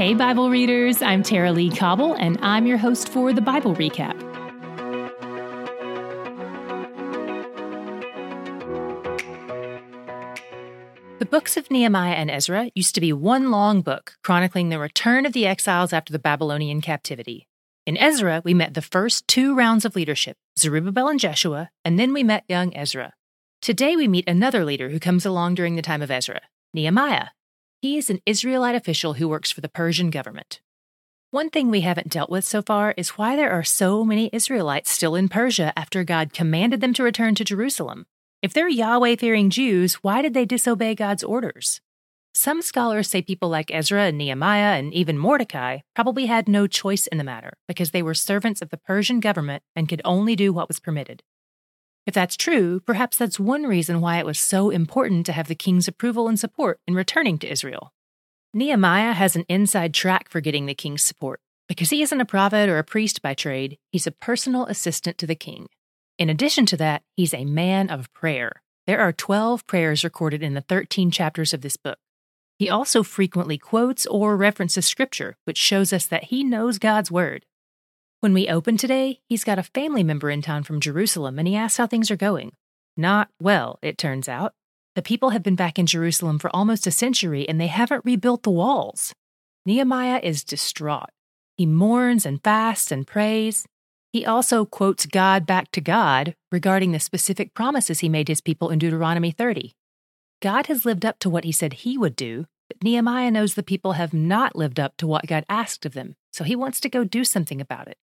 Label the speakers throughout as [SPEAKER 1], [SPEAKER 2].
[SPEAKER 1] Hey, Bible readers, I'm Tara-Leigh Cobble, and I'm your host for the Bible Recap. The books of Nehemiah and Ezra used to be one long book chronicling the return of the exiles after the Babylonian captivity. In Ezra, we met the first two rounds of leadership, Zerubbabel and Jeshua, and then we met young Ezra. Today we meet another leader who comes along during the time of Ezra, Nehemiah. He is an Israelite official who works for the Persian government. One thing we haven't dealt with so far is why there are so many Israelites still in Persia after God commanded them to return to Jerusalem. If they're Yahweh fearing Jews, why did they disobey God's orders? Some scholars say people like Ezra and Nehemiah and even Mordecai probably had no choice in the matter because they were servants of the Persian government and could only do what was permitted. If that's true, perhaps that's one reason why it was so important to have the king's approval and support in returning to Israel. Nehemiah has an inside track for getting the king's support. Because he isn't a prophet or a priest by trade, he's a personal assistant to the king. In addition to that, he's a man of prayer. There are 12 prayers recorded in the 13 chapters of this book. He also frequently quotes or references scripture, which shows us that he knows God's word. When we open today, he's got a family member in town from Jerusalem and he asks how things are going. Not well, it turns out. The people have been back in Jerusalem for almost a century and they haven't rebuilt the walls. Nehemiah is distraught. He mourns and fasts and prays. He also quotes God back to God regarding the specific promises he made his people in Deuteronomy 30. God has lived up to what he said he would do, but Nehemiah knows the people have not lived up to what God asked of them, so he wants to go do something about it.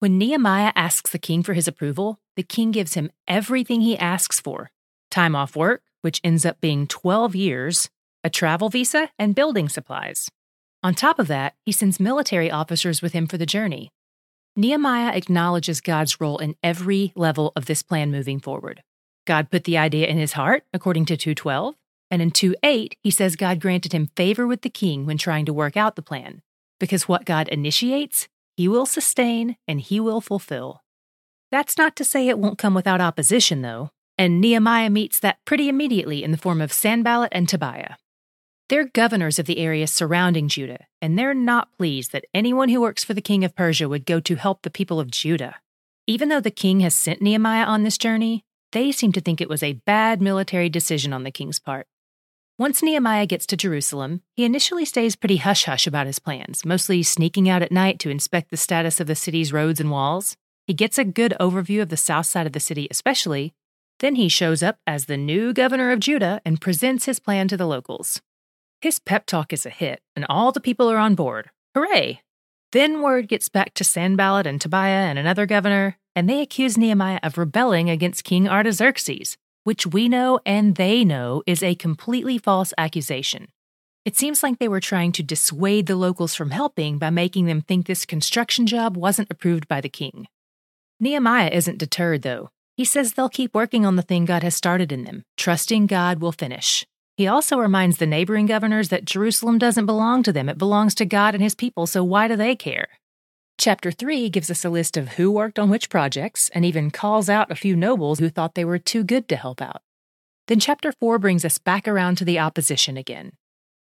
[SPEAKER 1] When Nehemiah asks the king for his approval, the king gives him everything he asks for time off work, which ends up being 12 years, a travel visa, and building supplies. On top of that, he sends military officers with him for the journey. Nehemiah acknowledges God's role in every level of this plan moving forward. God put the idea in his heart, according to 212, and in 2:8 he says God granted him favor with the king when trying to work out the plan, because what God initiates, he will sustain and he will fulfill. That's not to say it won't come without opposition, though, and Nehemiah meets that pretty immediately in the form of Sanballat and Tobiah. They're governors of the areas surrounding Judah, and they're not pleased that anyone who works for the king of Persia would go to help the people of Judah. Even though the king has sent Nehemiah on this journey, they seem to think it was a bad military decision on the king's part. Once Nehemiah gets to Jerusalem, he initially stays pretty hush hush about his plans, mostly sneaking out at night to inspect the status of the city's roads and walls. He gets a good overview of the south side of the city, especially. Then he shows up as the new governor of Judah and presents his plan to the locals. His pep talk is a hit, and all the people are on board. Hooray! Then word gets back to Sanballat and Tobiah and another governor, and they accuse Nehemiah of rebelling against King Artaxerxes, which we know and they know is a completely false accusation. It seems like they were trying to dissuade the locals from helping by making them think this construction job wasn't approved by the king. Nehemiah isn't deterred, though. He says they'll keep working on the thing God has started in them, trusting God will finish. He also reminds the neighboring governors that Jerusalem doesn't belong to them, it belongs to God and his people, so why do they care? Chapter 3 gives us a list of who worked on which projects and even calls out a few nobles who thought they were too good to help out. Then chapter 4 brings us back around to the opposition again.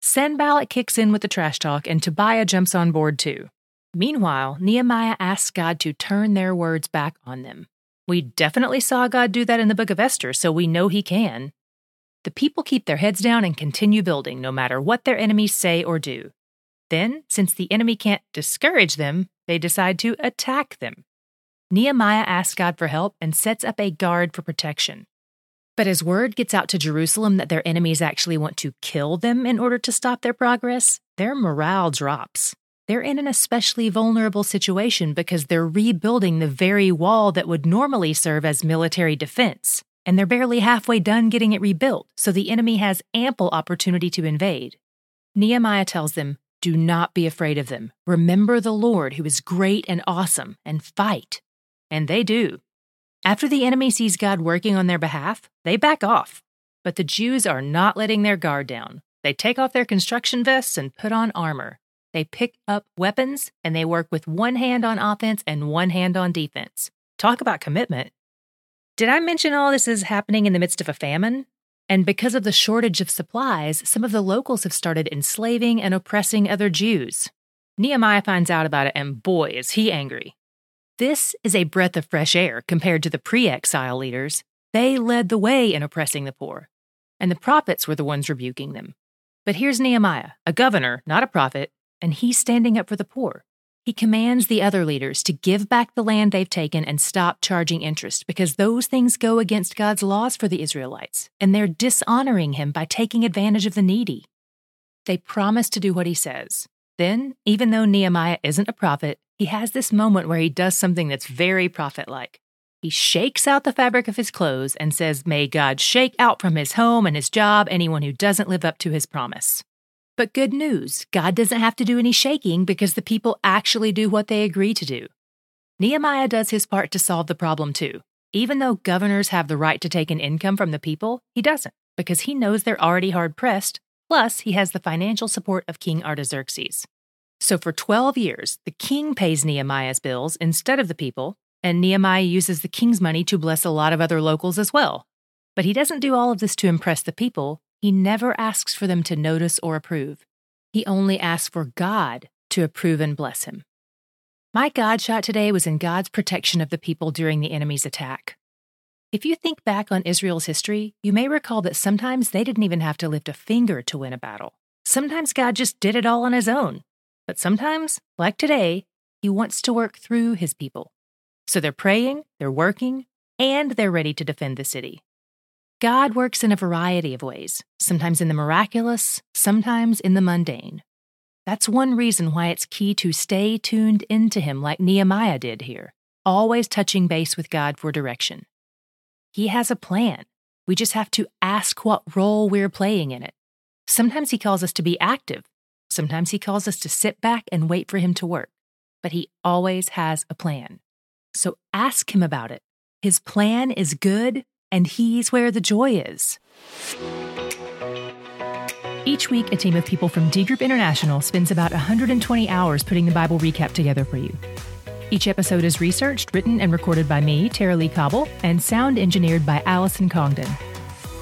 [SPEAKER 1] Sanballat kicks in with the trash talk and Tobiah jumps on board too. Meanwhile, Nehemiah asks God to turn their words back on them. We definitely saw God do that in the book of Esther, so we know he can. The people keep their heads down and continue building no matter what their enemies say or do. Then, since the enemy can't discourage them, they decide to attack them. Nehemiah asks God for help and sets up a guard for protection. But as word gets out to Jerusalem that their enemies actually want to kill them in order to stop their progress, their morale drops. They're in an especially vulnerable situation because they're rebuilding the very wall that would normally serve as military defense, and they're barely halfway done getting it rebuilt, so the enemy has ample opportunity to invade. Nehemiah tells them, do not be afraid of them. Remember the Lord, who is great and awesome, and fight. And they do. After the enemy sees God working on their behalf, they back off. But the Jews are not letting their guard down. They take off their construction vests and put on armor. They pick up weapons and they work with one hand on offense and one hand on defense. Talk about commitment. Did I mention all this is happening in the midst of a famine? And because of the shortage of supplies, some of the locals have started enslaving and oppressing other Jews. Nehemiah finds out about it, and boy, is he angry. This is a breath of fresh air compared to the pre exile leaders. They led the way in oppressing the poor, and the prophets were the ones rebuking them. But here's Nehemiah, a governor, not a prophet, and he's standing up for the poor. He commands the other leaders to give back the land they've taken and stop charging interest because those things go against God's laws for the Israelites, and they're dishonoring him by taking advantage of the needy. They promise to do what he says. Then, even though Nehemiah isn't a prophet, he has this moment where he does something that's very prophet like. He shakes out the fabric of his clothes and says, May God shake out from his home and his job anyone who doesn't live up to his promise. But good news God doesn't have to do any shaking because the people actually do what they agree to do. Nehemiah does his part to solve the problem too. Even though governors have the right to take an income from the people, he doesn't because he knows they're already hard pressed. Plus, he has the financial support of King Artaxerxes. So for 12 years, the king pays Nehemiah's bills instead of the people, and Nehemiah uses the king's money to bless a lot of other locals as well. But he doesn't do all of this to impress the people. He never asks for them to notice or approve. He only asks for God to approve and bless him. My God shot today was in God's protection of the people during the enemy's attack. If you think back on Israel's history, you may recall that sometimes they didn't even have to lift a finger to win a battle. Sometimes God just did it all on his own. But sometimes, like today, he wants to work through his people. So they're praying, they're working, and they're ready to defend the city. God works in a variety of ways, sometimes in the miraculous, sometimes in the mundane. That's one reason why it's key to stay tuned into Him like Nehemiah did here, always touching base with God for direction. He has a plan. We just have to ask what role we're playing in it. Sometimes He calls us to be active, sometimes He calls us to sit back and wait for Him to work, but He always has a plan. So ask Him about it. His plan is good, and He's where the joy is. Each week, a team of people from D Group International spends about 120 hours putting the Bible recap together for you. Each episode is researched, written, and recorded by me, Tara-Leigh Cobble, and sound engineered by Allison Congdon.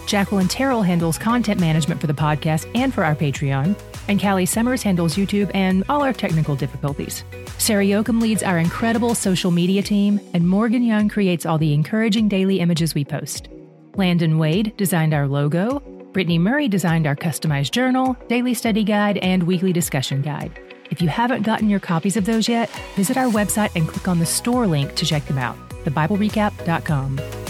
[SPEAKER 1] Jacqueline Terrell handles content management for the podcast and for our Patreon, and Callie Summers handles YouTube and all our technical difficulties. Sarah Yoakum leads our incredible social media team, and Morgan Young creates all the encouraging daily images we post. Landon Wade designed our logo, Brittany Murray designed our customized journal, daily study guide, and weekly discussion guide. If you haven't gotten your copies of those yet, visit our website and click on the store link to check them out, thebiblerecap.com.